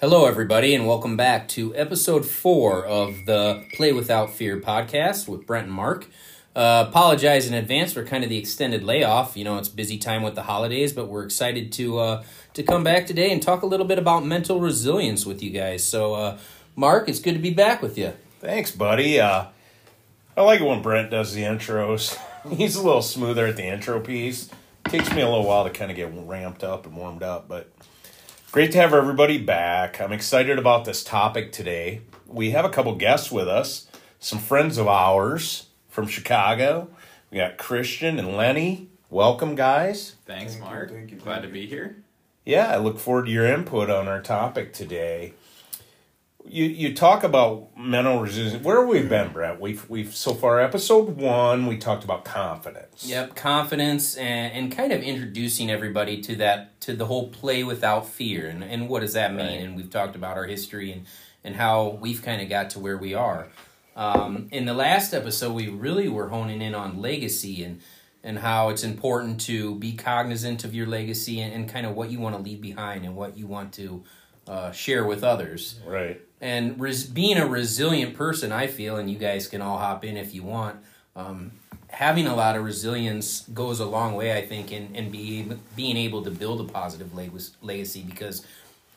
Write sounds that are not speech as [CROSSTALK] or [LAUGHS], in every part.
Hello, everybody, and welcome back to episode four of the Play Without Fear podcast with Brent and Mark. Uh, apologize in advance for kind of the extended layoff. You know, it's busy time with the holidays, but we're excited to uh, to come back today and talk a little bit about mental resilience with you guys. So, uh, Mark, it's good to be back with you. Thanks, buddy. Uh, I like it when Brent does the intros. [LAUGHS] He's a little smoother at the intro piece. Takes me a little while to kind of get ramped up and warmed up, but great to have everybody back. I'm excited about this topic today. We have a couple guests with us, some friends of ours from Chicago. We got Christian and Lenny. Welcome, guys. Thanks, Thank you, Mark. thank you, Glad thank to be here. Yeah, I look forward to your input on our topic today. You you talk about mental resilience. Where have we been, Brent? We've we've so far episode one we talked about confidence. Yep, confidence and, and kind of introducing everybody to that to the whole play without fear and, and what does that mean? Right. And we've talked about our history and and how we've kind of got to where we are. Um, in the last episode, we really were honing in on legacy and and how it's important to be cognizant of your legacy and, and kind of what you want to leave behind and what you want to uh, share with others. Right. And res- being a resilient person, I feel, and you guys can all hop in if you want. Um, having a lot of resilience goes a long way, I think, in, in be, being able to build a positive leg- legacy because,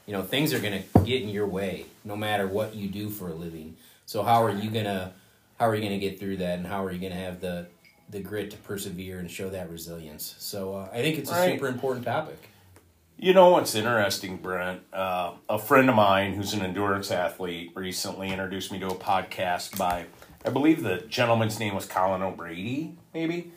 you know, things are going to get in your way no matter what you do for a living. So how are you gonna how are you gonna get through that, and how are you gonna have the the grit to persevere and show that resilience? So uh, I think it's a Right. super important topic. You know what's interesting, Brent? Uh, a friend of mine who's an endurance athlete recently introduced me to a podcast by, I believe the gentleman's name was Colin O'Brady, maybe.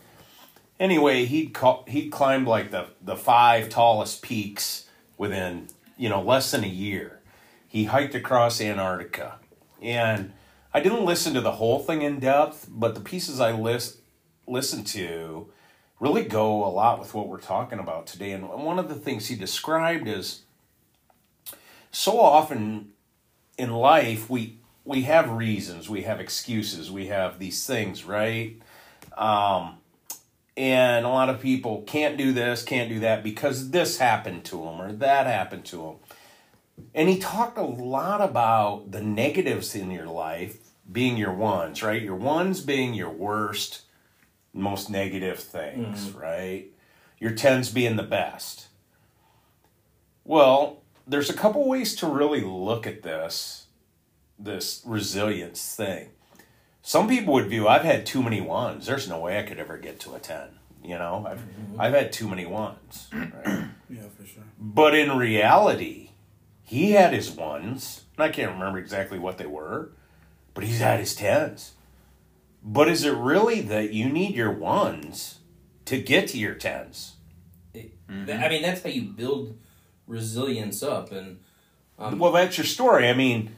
Anyway, he'd he'd climbed like the the five tallest peaks within you know less than a year. He hiked across Antarctica, and I didn't listen to the whole thing in depth, but the pieces I list listened to really go a lot with what we're talking about today. And one of the things he described is so often in life we we have reasons, we have excuses, we have these things, right? Um, and a lot of people can't do this, can't do that because this happened to them or that happened to them. And he talked a lot about the negatives in your life being your ones, right? Your ones being your worst, most negative things, mm-hmm. right? Your tens being the best. Well, there's a couple ways to really look at this this resilience thing. Some people would view I've had too many ones. There's no way I could ever get to a 10, you know? I've mm-hmm. I've had too many ones, [CLEARS THROAT] right? Yeah, for sure. But in reality, he had his ones, and I can't remember exactly what they were, but he's had his tens. But is it really that you need your ones to get to your tens? I mean, that's how you build resilience up. And um, Well, that's your story. I mean,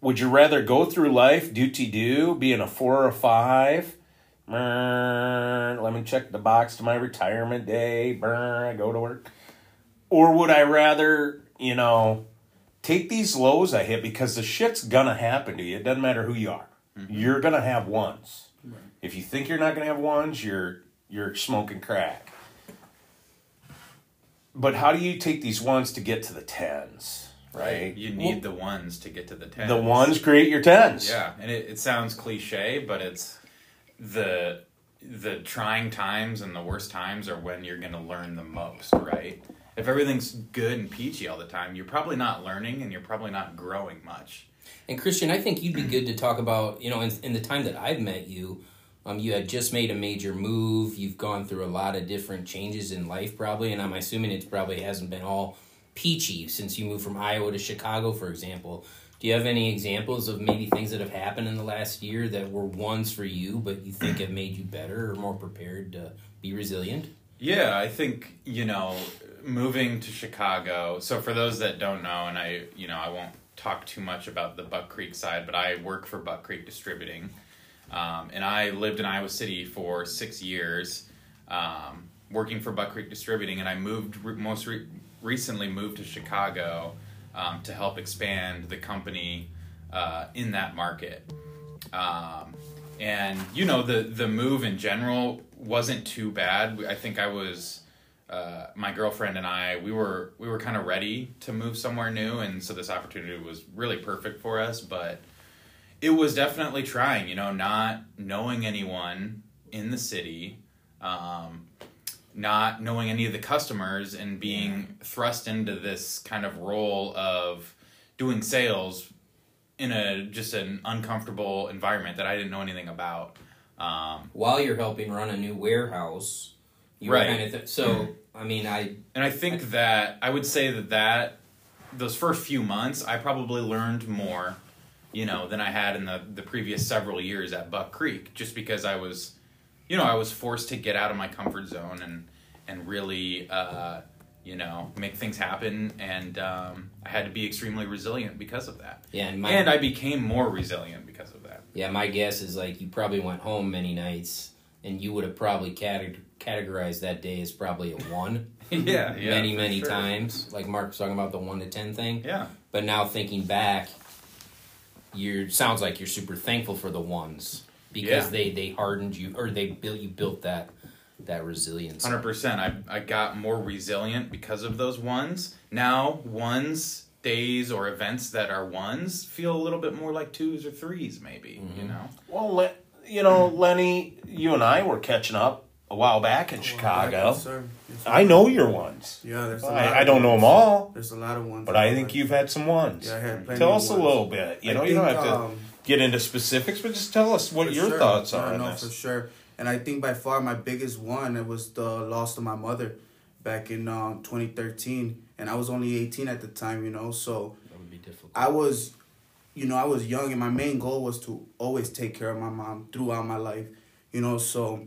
would you rather go through life duty do, being a four or a five? Brr, let me check the box to my retirement day. Brr, I go to work. Or would I rather, you know, take these lows I hit because the shit's gonna happen to you. It doesn't matter who you are. Mm-hmm. You're gonna have ones. If you think you're not gonna have ones, you're you're smoking crack. But how do you take these ones to get to the tens? Right? You need the ones to get to the tens. The ones create your tens. Yeah, and it, it sounds cliche, but it's the the trying times and the worst times are when you're going to learn the most, right? If everything's good and peachy all the time, you're probably not learning and you're probably not growing much. And Christian, I think you'd be good to talk about, you know, in, in the time that I've met you, um, you had just made a major move. You've gone through a lot of different changes in life, probably, and I'm assuming it probably hasn't been all peachy since you moved from Iowa to Chicago, for example. Do you have any examples of maybe things that have happened in the last year that were ones for you, but you think have made you better or more prepared to be resilient? Yeah, I think, you know, moving to Chicago. So for those that don't know, and I, you know, I won't talk too much about the Buck Creek side, but I work for Buck Creek Distributing. Um, and I lived in Iowa City for six years, um, working for Buck Creek Distributing, and I moved re- most re- recently moved to Chicago um, to help expand the company uh, in that market. Um, and you know the the move in general wasn't too bad. I think I was uh, my girlfriend and I, we were we were kind of ready to move somewhere new, and so this opportunity was really perfect for us. But it was definitely trying, you know, not knowing anyone in the city, um, not knowing any of the customers, and being thrust into this kind of role of doing sales in a just an uncomfortable environment that I didn't know anything about. Um, While you're helping run a new warehouse, you Right. Kind of th- so, I mean, I And I think that I would say that that those first few months, I probably learned more, you know, than I had in the the previous several years at Buck Creek, just because I was, you know, I was forced to get out of my comfort zone and and really, uh, you know, make things happen, and um, I had to be extremely resilient because of that. yeah, and my and I became more resilient because of that. yeah, my guess is like you probably went home many nights, and you would have probably cate- categorized that day as probably a one. [LAUGHS] yeah, yeah, many many sure. times, like Mark was talking about the one to ten thing. Yeah, But now thinking back, you sounds like you're super thankful for the ones because Yeah. they they hardened you or they built you built that that resilience. Hundred percent. I I got more resilient because of those ones. Now ones, days, or events that are ones feel a little bit more like twos or threes, maybe. Mm-hmm. You know. Well, Le- you know, Lenny, you and I were catching up a while back in Chicago. Yes, sir. Yes, sir. I know your ones. Yeah, there's a lot. I, I don't know them all, There's a lot of ones. but I think you've had some ones. Yeah, I had plenty Tell of us a little bit. You I know, you don't have to um, get into specifics, but just tell us what your sure. thoughts are on no, this. for sure. And I think by far my biggest one it was the loss of my mother back in um, 2013, and I was only 18 at the time. You know, so That would be difficult. I was, you know, I was young, and my main goal was to always take care of my mom throughout my life. You know, so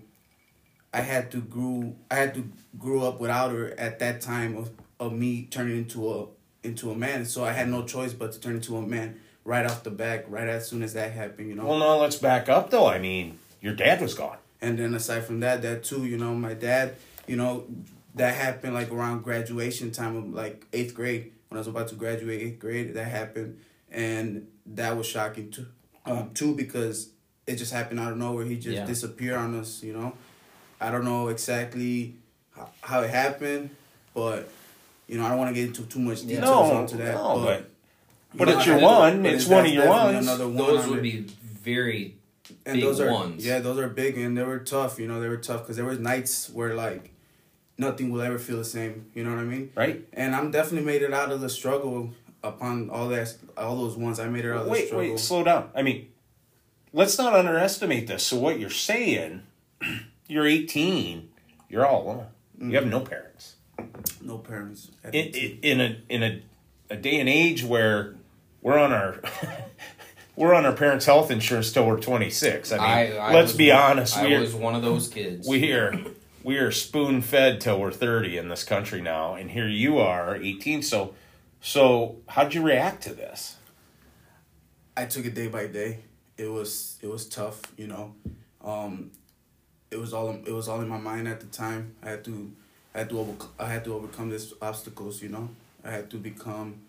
I had to grew I had to grow up without her at that time of, of me turning into a into a man. So I had no choice but to turn into a man right off the back, right as soon as that happened. You know. Well, no, let's back up though. I mean, your dad was gone. And then aside from that, that too, you know, my dad, you know, that happened like around graduation time of like eighth grade when I was about to graduate eighth grade. That happened, and that was shocking too, um, too because it just happened out of nowhere. He just Yeah. disappeared on us, you know. I don't know exactly how, how it happened, but you know, I don't want to get into too much details No, onto that. no, but- you but know, it's your one. but It's one of your ones. Another one Those would be very and big those are ones. yeah those are big and they were tough you know they were tough because there was nights where like nothing will ever feel the same you know what i mean Right? and i'm definitely made it out of the struggle upon all that all those ones i made her out of Wait, struggle wait, slow down. I mean, let's not underestimate this. So what you're saying, [CLEARS THROAT] you're 18, you're all alone. You have mm-hmm. no parents. no parents at In, in a in a, a day and age where we're on our [LAUGHS] we're on our parents' health insurance till we're 26. I mean, I, I let's be one- honest. I We're was one of those kids. we are we are spoon fed till we're 30 in this country now, and here you are 18. So so how'd you react to this? I took it day by day. It was it was tough, you know. Um, it was all it was all in my mind at the time. I had to I had to over, I had to overcome these obstacles, you know. I had to become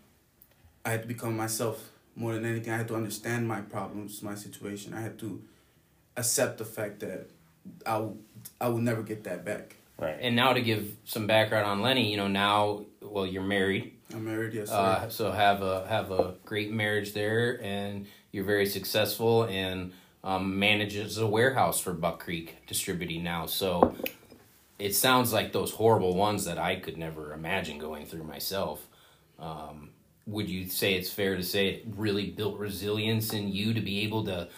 I had to become myself more than anything. I had to understand my problems, my situation. I had to accept the fact that I will, I will never get that back. Right. and now to give some background on Lenny, you know, now well you're married. I'm married, yes. Uh, so have a have a great marriage there, and you're very successful and um, manages a warehouse for Buck Creek Distributing now. So it sounds like those horrible ones that I could never imagine going through myself. Um, would you say it's fair to say it really built resilience in you to be able to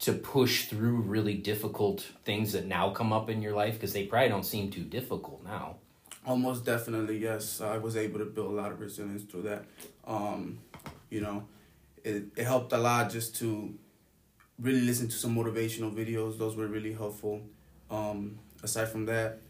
to push through really difficult things that now come up in your life because they probably don't seem too difficult now. Almost definitely, yes. I was able to build a lot of resilience through that. Um, you know, it, it helped a lot just to really listen to some motivational videos. Those were really helpful. Um, aside from that,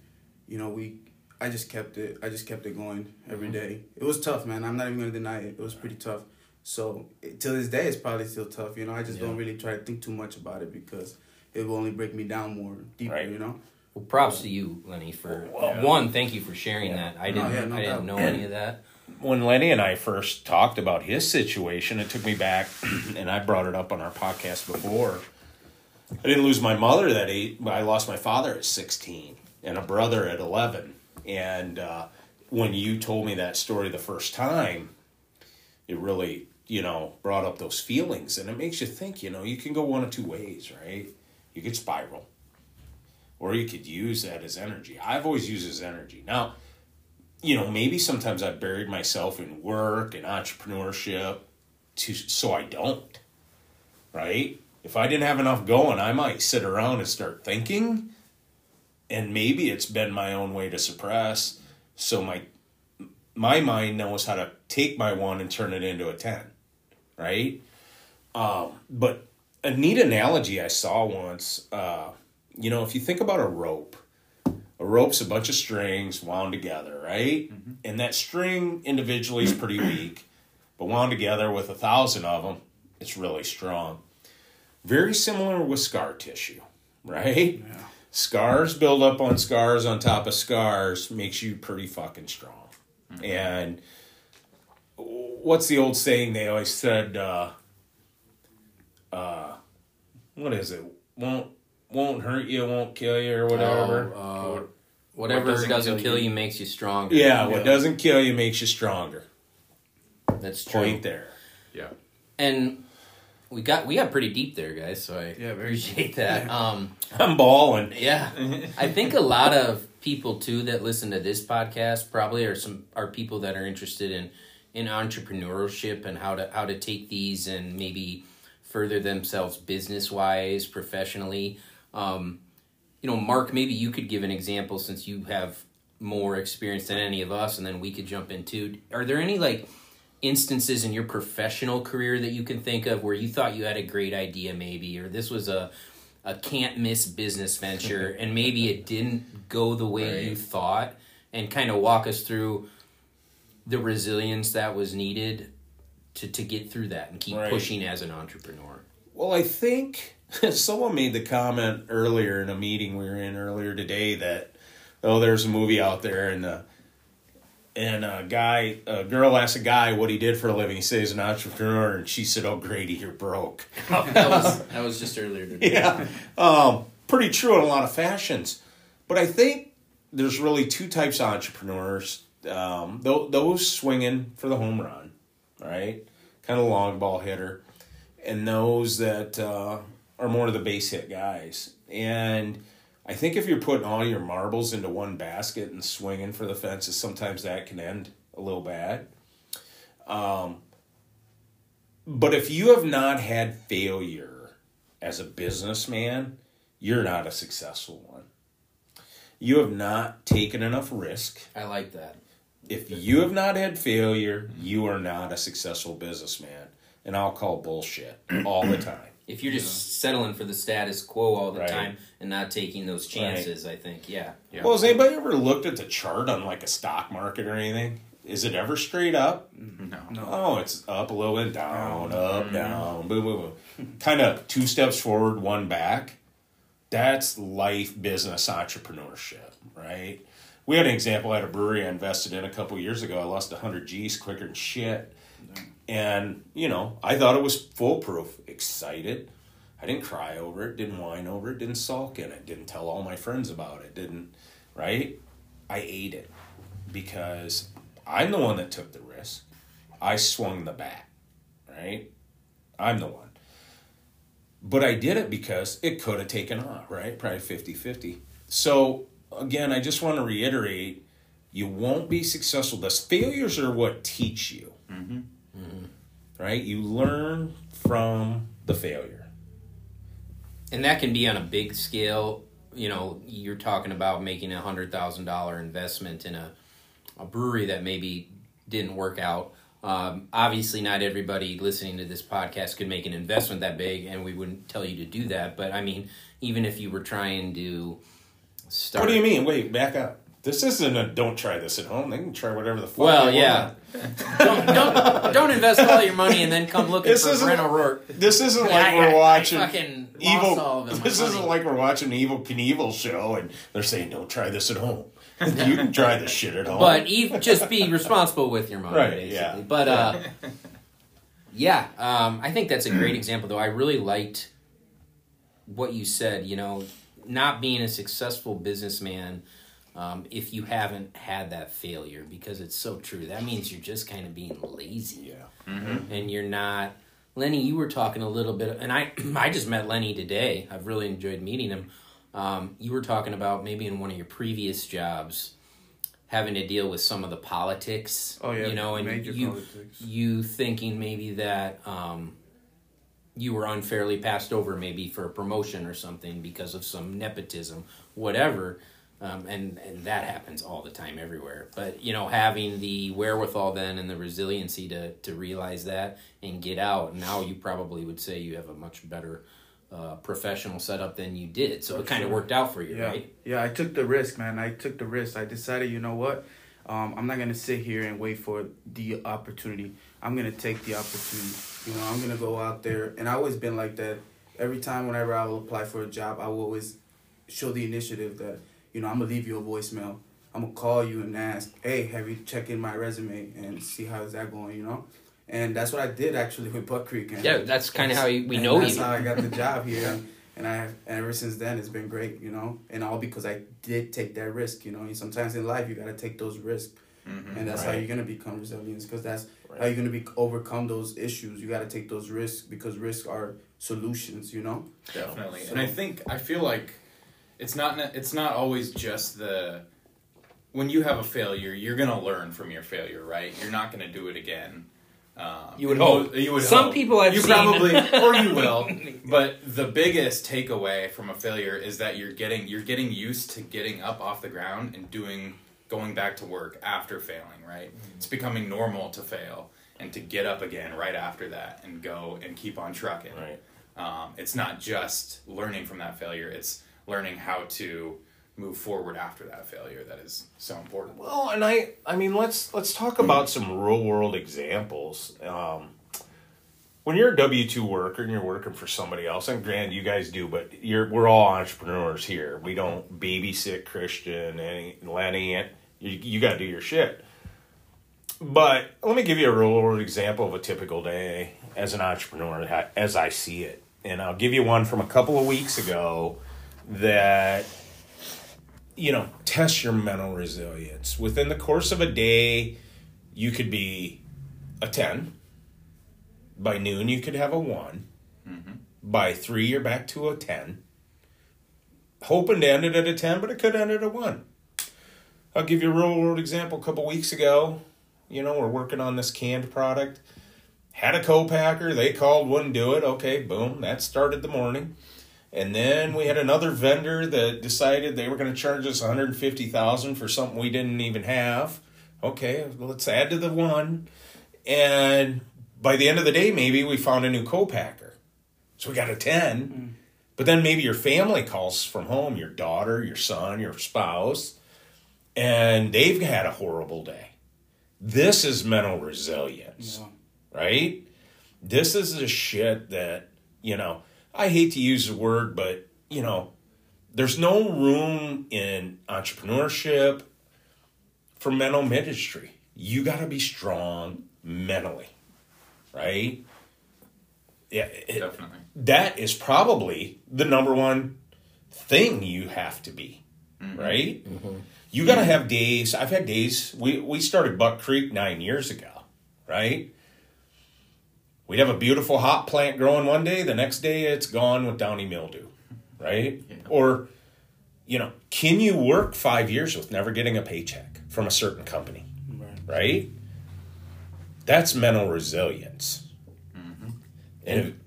you know, we I just kept it I just kept it going every day. It was tough, man. I'm not even gonna deny it. It was pretty tough. So it, till this day, it's probably still tough. You know, I just don't really try to think too much about it because it will only break me down more deeper. Right. You know. Well, props to you, Lenny, for Well, one. Thank you for sharing that. I didn't. yeah, no I didn't doubt. know any of that. when Lenny and I first talked about his situation, it took me back, [CLEARS THROAT] and I brought it up on our podcast before. I didn't lose my mother that eight, but I lost my father at sixteen and a brother at eleven. And uh, when you told me that story the first time, it really, you know, brought up those feelings. And it makes you think, you know, you can go one of two ways, right? You could spiral, or you could use that as energy. I've always used as energy. Now, you know, maybe sometimes I've buried myself in work and entrepreneurship to so I don't. Right? If I didn't have enough going, I might sit around and start thinking. And maybe it's been my own way to suppress. So my my mind knows how to take my one and turn it into a ten. Right? Um, but a neat analogy I saw once, uh, you know, if you think about a rope, a rope's a bunch of strings wound together, right? Mm-hmm. And that string individually is pretty weak, but wound together with a thousand of them, it's really strong. Very similar with scar tissue, right? Yeah. Scars build up on scars on top of scars makes you pretty fucking strong. Mm-hmm. And what's the old saying they always said? Uh, uh, what is it? Won't won't hurt you, won't kill you, or whatever. Oh, uh, whatever what doesn't, doesn't, kill, you, you makes you stronger. Yeah, what doesn't kill you makes you stronger. That's true. Point there. Yeah. And we got we got pretty deep there, guys. So I yeah, appreciate that. Um, I'm balling. Yeah, [LAUGHS] I think a lot of people too that listen to this podcast probably are some are people that are interested in in entrepreneurship and how to how to take these and maybe further themselves business wise, professionally. Um, you know, Mark, maybe you could give an example since you have more experience than any of us, and then we could jump into. Are there any like instances in your professional career that you can think of where you thought you had a great idea, maybe, or this was a a can't miss business venture, [LAUGHS] and maybe it didn't go the way right. you thought, and kind of walk us through the resilience that was needed to to get through that and keep right. pushing as an entrepreneur. Well, I think [LAUGHS] someone made the comment earlier in a meeting we were in earlier today that oh, there's a movie out there and the and a guy, a girl asked a guy what he did for a living. He says he's an entrepreneur, and she said, "Oh, Grady, you're broke." [LAUGHS] Oh, that was [LAUGHS] that was just earlier today. Yeah, um, pretty true in a lot of fashions. But I think there's really two types of entrepreneurs. Um, those swinging for the home run, right? Kind of long ball hitter, and those that uh, are more of the base hit guys. And I think if you're putting all your marbles into one basket and swinging for the fences, sometimes that can end a little bad. Um, but if you have not had failure as a businessman, you're not a successful one. You have not taken enough risk. I like that. If you have not had failure, you are not a successful businessman. And I'll call bullshit all the time. If you're just settling for the status quo all the right. time and not taking those chances, right. I think, yeah. yeah. Well, has anybody ever looked at the chart on like a stock market or anything? Is it ever straight up? No. no. Oh, it's up a little bit, down, up, mm-hmm. down, boom, boom, boom. kind of two steps forward, one back. That's life business entrepreneurship, right? We had an example at a brewery I invested in a couple years ago. I lost 100 G's quicker than shit and, you know, I thought it was foolproof. Excited. I didn't cry over it, didn't whine over it, didn't sulk in it, didn't tell all my friends about it, didn't, right? I ate it because I'm the one that took the risk. I swung the bat, right? I'm the one. But I did it because it could have taken off, right? Probably 50 50. So, again, I just want to reiterate you won't be successful. The failures are what teach you. Mm-hmm right? You learn from the failure. And that can be on a big scale. You know, you're talking about making a hundred thousand dollar investment in a, a brewery that maybe didn't work out. Um, obviously, not everybody listening to this podcast could make an investment that big, and we wouldn't tell you to do that. But I mean, even if you were trying to start, what do you mean? Wait, back up. This isn't a don't try this at home. They can try whatever the fuck. Well, yeah. don't, don't don't invest all your money and then come [LAUGHS] looking this for Brent O'Rourke. This isn't like [LAUGHS] yeah, we're watching evil. This isn't like we're watching an Evel Knievel show and they're saying don't try this at home. [LAUGHS] you can try this shit at home, but just be responsible with your money, right, basically. Yeah. But uh, yeah, um, I think that's a great example. Though I really liked what you said. You know, not being a successful businessman um, if you haven't had that failure because it's so true. That means you're just kind of being lazy. Yeah. And you're not. Lenny, you were talking a little bit, and I [CLEARS THROAT] I just met Lenny today. I've really enjoyed meeting him. Um, you were talking about maybe in one of your previous jobs having to deal with some of the politics. Oh, yeah, you know, and major you politics. you thinking maybe that um, you were unfairly passed over maybe for a promotion or something because of some nepotism, whatever. Um, and and that happens all the time everywhere. But you know, having the wherewithal then and the resiliency to to realize that and get out. Now you probably would say you have a much better uh, professional setup than you did. So it kind of sure. worked out for you, Yeah, right? yeah. I took the risk, man. I took the risk. I decided, you know what? Um, I'm not gonna sit here and wait for the opportunity. I'm gonna take the opportunity. You know, I'm gonna go out there, and I always been like that. Every time, whenever I will apply for a job, I will always show the initiative that you know I'm gonna leave you a voicemail. I'm gonna call you and ask, hey, have you checked in my resume and see how is that going? You know, and that's what I did actually with Buck Creek. And Yeah, that's kind of how we and know that's you. how I got the [LAUGHS] job here, and, and I have, and ever since then it's been great, you know, and all because I did take that risk, you know. And sometimes in life you gotta take those risks, mm-hmm. and that's how you're gonna become resilient, because that's how you're gonna be overcome those issues. You gotta take those risks because risks are solutions, you know. definitely So- and i think i feel like it's not it's not always just the when you have a failure you're gonna learn from your failure right? You're not gonna do it again. Um, You would hope. mo- you would Some hope. people I've you seen- probably or you will. [LAUGHS] But the biggest takeaway from a failure is that you're getting you're getting used to getting up off the ground and doing going back to work after failing right? It's becoming normal to fail and to get up again right after that and go and keep on trucking. Right. um, it's not just learning from that failure it's learning how to move forward after that failure that is so important Well, and I, I mean, let's let's talk about some real world examples. Um, when you're a W two worker and you're working for somebody else, and granted, you guys do, but you're we're all entrepreneurs here. We don't babysit Christian and Lenny. And you you got to do your shit. But let me give you a real world example of a typical day as an entrepreneur, as I see it, and I'll give you one from a couple of weeks ago that you know, test your mental resilience. Within the course of a day, you could be a 10. By noon, you could have a one. Mm-hmm. By three, you're back to a 10. Hoping to end it at a 10, but it could end at a one. I'll give you a real world example. A couple weeks ago, you know, we're working on this canned product. Had a co-packer, they called, wouldn't do it. Okay, boom, that started the morning. And then we had another vendor that decided they were going to charge us 150,000 for something we didn't even have. Okay, let's add to the one. And by the end of the day, maybe we found a new co-packer. So we got a 10. Mm. But then maybe your family calls from home, your daughter, your son, your spouse, and they've had a horrible day. This is mental resilience, right? This is the shit that, you know, I hate to use the word, but, you know, there's no room in entrepreneurship for mental ministry. You got to be strong mentally, right? Yeah, it- definitely that is probably the number one thing you have to be, mm-hmm. right? Mm-hmm. You got to have days. I've had days. We we started Buck Creek nine years ago, right? We'd have a beautiful hop plant growing one day. The next day, it's gone with downy mildew, right? Yeah. Or, you know, can you work five years with never getting a paycheck from a certain company, Right. right? That's mental resilience. Mm-hmm. And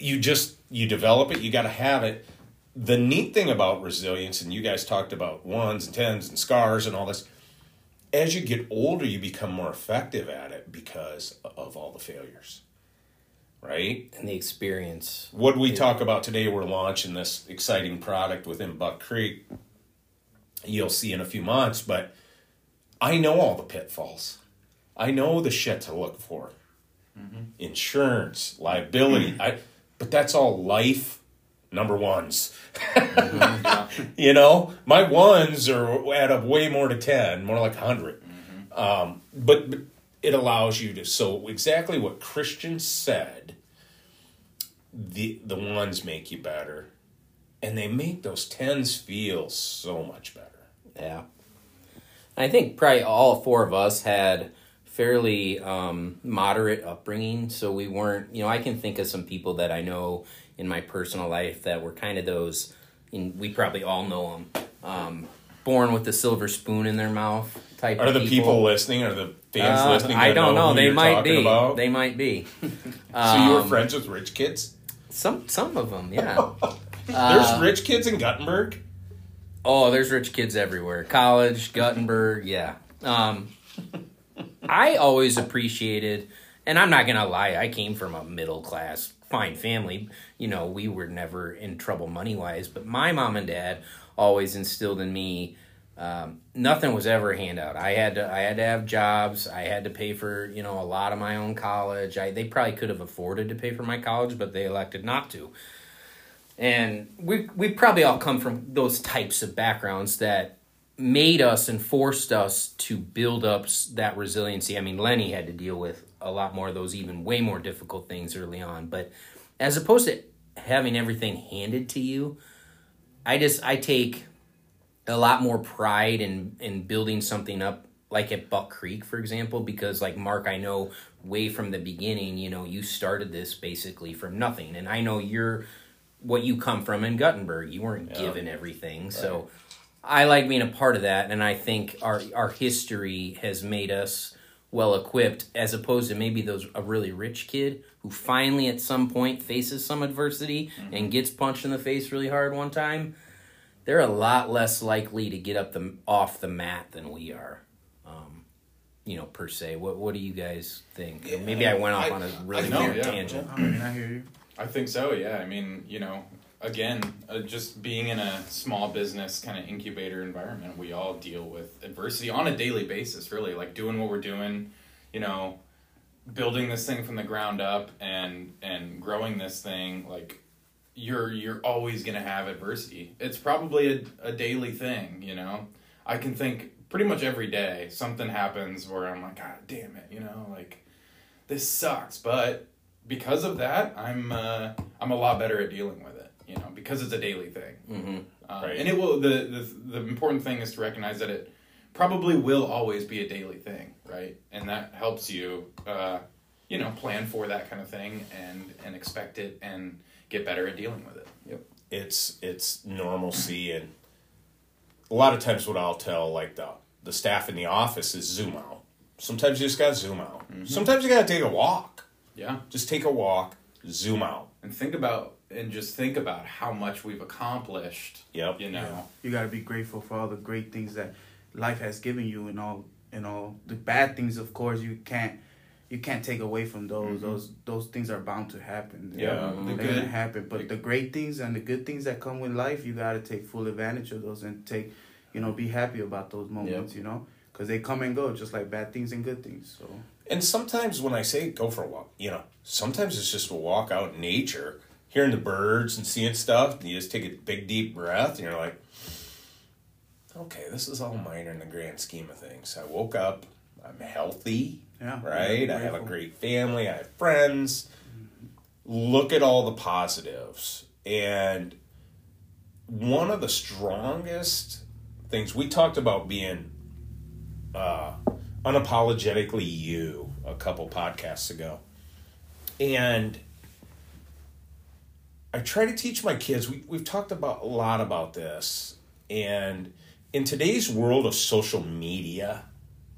you just you develop it, you got to have it. The neat thing about resilience, and you guys talked about ones and tens and scars and all this. As you get older, you become more effective at it because of all the failures, right? and the experience. What we talk about today, we're launching this exciting product within Buck Creek. You'll see in a few months, but I know all the pitfalls. I know the shit to look for. Mm-hmm. Insurance, liability, I but that's all life number ones. Mm-hmm. [LAUGHS] yeah. You know, my ones are add up way more to ten, more like 100 mm-hmm. Um, but, but it allows you to. So exactly what Christian said. The the ones make you better, and they make those tens feel so much better. Yeah. I think probably all four of us had fairly um, moderate upbringing, so we weren't. You know, I can think of some people that I know in my personal life that were kind of those. And we probably all know them. Um, born with a silver spoon in their mouth type. Are the people listening? Are the fans Uh, listening? I don't know. who They might talking be. About? They might be. [LAUGHS] so you were Um, friends with rich kids? Some some of them, yeah. [LAUGHS] There's Uh, rich kids in Guttenberg. Oh, there's rich kids everywhere. College, Guttenberg, yeah. Um, I always appreciated, and I'm not gonna lie, I came from a middle class, fine family. You know, we were never in trouble money wise, but my mom and dad always instilled in me. Um, nothing was ever a handout. I had to, I had to have jobs. I had to pay for, you know, a lot of my own college. I, they probably could have afforded to pay for my college, but they elected not to and we we probably all come from those types of backgrounds that made us and forced us to build up that resiliency. I mean, Lenny had to deal with a lot more of those even way more difficult things early on, but as opposed to having everything handed to you, I just I take a lot more pride in in building something up like at Buck Creek for example because like Mark I know way from the beginning, you know, you started this basically from nothing. And I know you're what you come from in Guttenberg. You weren't given everything. So I like being a part of that and I think our our history has made us well equipped as opposed to maybe those a really rich kid who finally at some point faces some adversity mm-hmm. and gets punched in the face really hard one time they're a lot less likely to get up the off the mat than we are. Um, you know, per se. What What do you guys think? Maybe I went off I- on a really I know, weird yeah. tangent. I mean, I hear you. I think so. Yeah. I mean, you know, again, uh, just being in a small business kind of incubator environment, we all deal with adversity on a daily basis. Really, like doing what we're doing. You know, building this thing from the ground up and and growing this thing like you're you're always gonna have adversity it's probably a, a daily thing you know i can think pretty much every day something happens where i'm like god damn it you know like this sucks but because of that i'm uh, i'm a lot better at dealing with it you know because it's a daily thing hmm um, Right. And it will. The, the the important thing is to recognize that it probably will always be a daily thing, right? And that helps you, uh, you know, plan for that kind of thing and and expect it and get better at dealing with it. Yep. it's it's normalcy and a lot of times what I'll tell like the the staff in the office is zoom out. Sometimes you just gotta zoom out. Mm-hmm. Sometimes you gotta take a walk. Yeah. Just take a walk, zoom out. And think about and just think about how much we've accomplished. Yep. You know. You got to be grateful for all the great things that life has given you, and all and all the bad things. Of course, you can't you can't take away from those. Mm-hmm. Those those things are bound to happen. Yeah. They're The gonna good- happen. But the great things and the good things that come with life, you got to take full advantage of those and take, you know, be happy about those moments. You know, because they come and go, just like bad things and good things. So And sometimes when I say go for a walk, you know, sometimes it's just a walk out in nature, hearing the birds and seeing stuff, and you just take a big deep breath and you're like, Okay, this is all minor in the grand scheme of things. I woke up, I'm healthy, yeah, right? I have a great family, I have friends. Look at all the positives. And one of the strongest things we talked about being uh, unapologetically you a couple podcasts ago. And I try to teach my kids, we, we've talked about a lot about this. And in today's world of social media,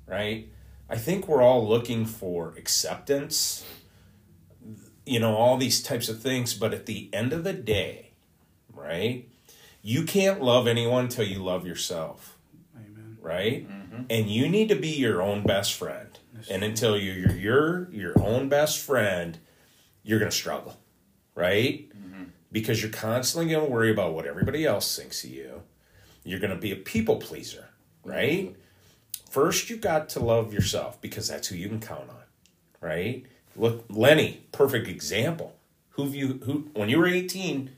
right? I think we're all looking for acceptance, you know, all these types of things. But at the end of the day, right? You can't love anyone till you love yourself, Amen. right? Mm-hmm. And you need to be your own best friend. and until you're, you're you're your own best friend, you're going to struggle, right? Mm-hmm. Because you're constantly going to worry about what everybody else thinks of you. You're going to be a people pleaser, right? Mm-hmm. First, you got to love yourself because that's who you can count on, right? Look, Lenny, perfect example. Who you who when you were 18,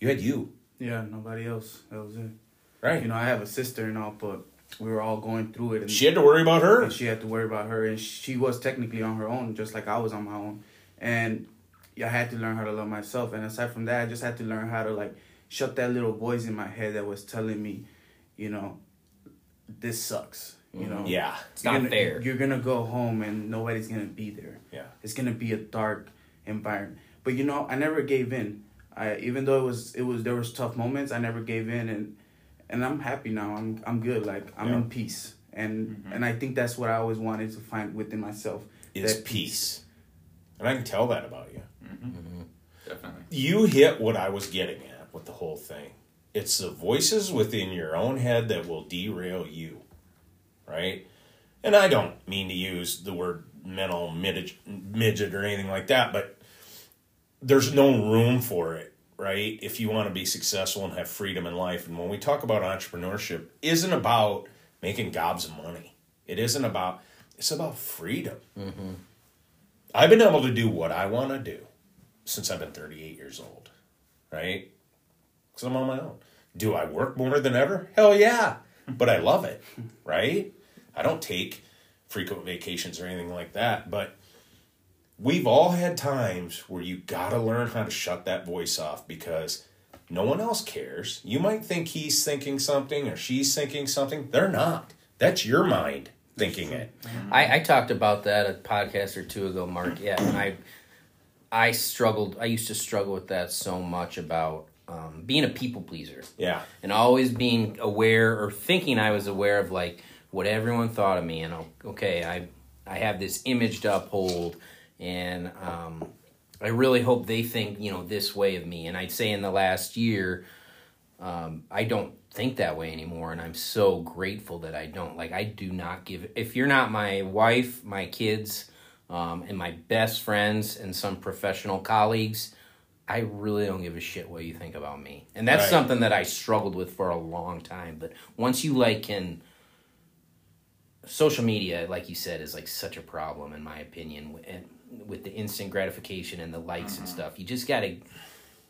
you had you, Yeah, nobody else. That was it. right? You know, I have a sister and all, but we were all going through it. And she had to worry about her. and she had to worry about her, and she was technically on her own, just like I was on my own. And I had to learn how to love myself. And aside from that, I just had to learn how to like shut that little voice in my head that was telling me, you know, this sucks. You know. Yeah. It's You're not gonna, fair. You're gonna go home and nobody's gonna be there. Yeah. It's gonna be a dark environment. But you know, I never gave in. I even though it was it was there was tough moments, I never gave in and and I'm happy now. I'm I'm good. Like I'm Yeah. in peace. And mm-hmm. and I think that's what I always wanted to find within myself. Is that peace. And I can tell that about you. Mm-hmm. Mm-hmm. Definitely. You hit what I was getting at with the whole thing. It's the voices within your own head that will derail you. Right? And I don't mean to use the word mental midget, midget or anything like that, but there's no room for it, right? If you want to be successful and have freedom in life. And when we talk about entrepreneurship, isn't about making gobs of money. It isn't about it's about freedom. Mm-hmm. I've been able to do what I want to do since I've been 38 years old, right? Because I'm on my own. Do I work more than ever? Hell yeah. But I love it, right? I don't take frequent vacations or anything like that. But we've all had times where you got to learn how to shut that voice off because no one else cares. You might think he's thinking something or she's thinking something. They're not. That's your mind thinking it. I, I talked about that a podcast or two ago, Mark. Yeah, I I struggled. I used to struggle with that so much about um, being a people pleaser Yeah. and always being aware or thinking I was aware of like what everyone thought of me. And okay, I I have this image to uphold, and um, I really hope they think you know this way of me. And I'd say in the last year, um, I don't think that way anymore, and I'm so grateful that I don't. Like I do not give. If you're not my wife, my kids, um, and my best friends, and some professional colleagues. I really don't give a shit what you think about me. And that's Right. something that I struggled with for a long time. But once you like can social media, like you said, is like such a problem in my opinion and with the instant gratification and the likes and stuff. You just got to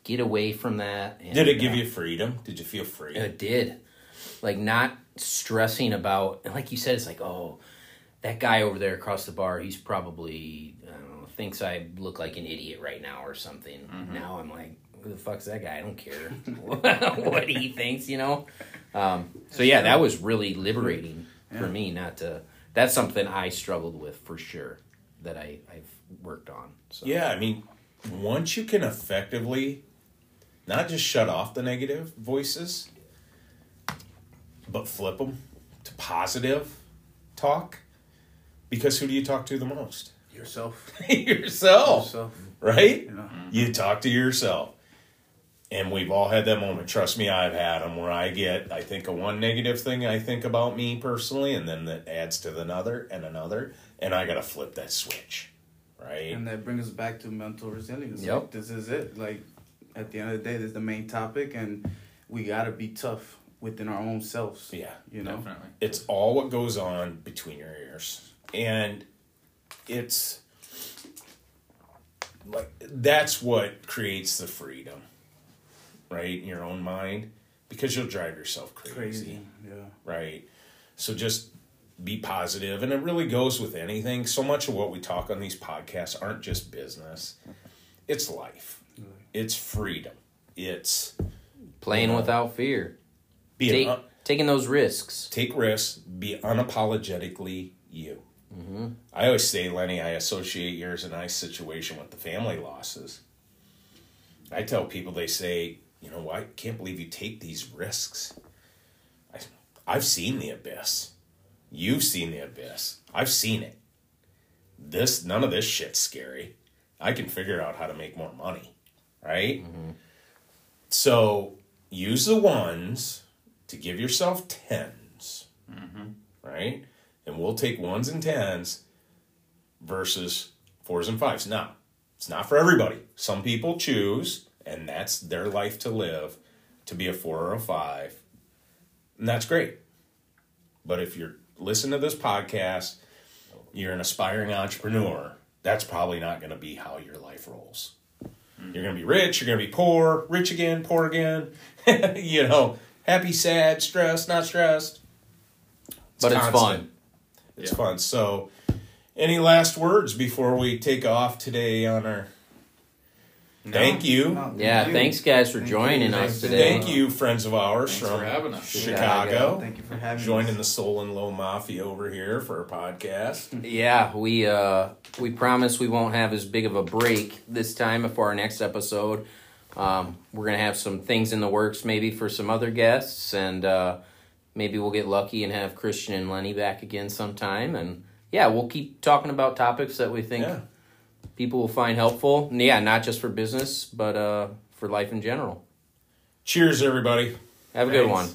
get away from that. And, Did it give uh, you freedom? Did you feel free? it did. Like not stressing about, and like you said, it's like, oh, that guy over there across the bar, he's probably I don't know, thinks I look like an idiot right now or something. Now I'm like, who the fuck's that guy? I don't care [LAUGHS] what he thinks, you know. Um, so yeah, that was really liberating for me. Not to. That's something I struggled with for sure. That I I've worked on. So. Yeah, I mean, once you can effectively not just shut off the negative voices, but flip them to positive talk, because who do you talk to the most? Yourself. [LAUGHS] yourself, Yourself. right? You. Mm-hmm. You talk to yourself. And we've all had that moment. Trust me, I've had them where I get, I think, of one negative thing I think about me personally, and then that adds to another and another, and I got to flip that switch, right? And that brings us back to mental resilience. Yep. Like, this is it. Like at the end of the day, this is the main topic, and we gotta be tough within our own selves. Yeah. You know. Definitely. it's all what goes on between your ears and it's like that's what creates the freedom right in your own mind because you'll drive yourself crazy, Crazy. Yeah. right so just be positive and it really goes with anything so much of what we talk on these podcasts aren't just business it's life it's freedom it's Playing Yeah. without fear. being Take, un- taking those risks. take risks, be unapologetically you. Mm-hmm. I always say, Lenny, I associate yours and I's situation with the family losses. I tell people, they say, you know, I can't believe you take these risks. I, I've seen the abyss. You've seen the abyss. I've seen it. This, none of this shit's scary. I can figure out how to make more money, right? Mm-hmm. So use the ones to give yourself 10s mm-hmm. right? And we'll take ones and tens versus fours and fives. Now, it's not for everybody. Some people choose, and that's their life to live, to be a four or a five. And that's great. But if you're listening to this podcast, you're an aspiring entrepreneur, that's probably not going to be how your life rolls. Hmm. You're going to be rich, you're going to be poor, rich again, poor again. [LAUGHS] you know, happy, sad, stressed, not stressed. But it's fun. It's Yeah. fun. So, any last words before we take off today on our Thank you. No, thank Yeah, you. thanks guys for Thank joining you. us Thank today. Thank you, friends of ours Thanks from for having us. Chicago. Thank you for having Joining us. the Soul and Low Mafia over here for a podcast. Yeah, we uh we promise we won't have as big of a break this time for our next episode. Um, we're gonna have some things in the works maybe for some other guests and uh, maybe we'll get lucky and have Christian and Lenny back again sometime and yeah, we'll keep talking about topics that we think Yeah. people will find helpful. And yeah, not just for business, but uh, for life in general. Cheers, everybody. Have a good one.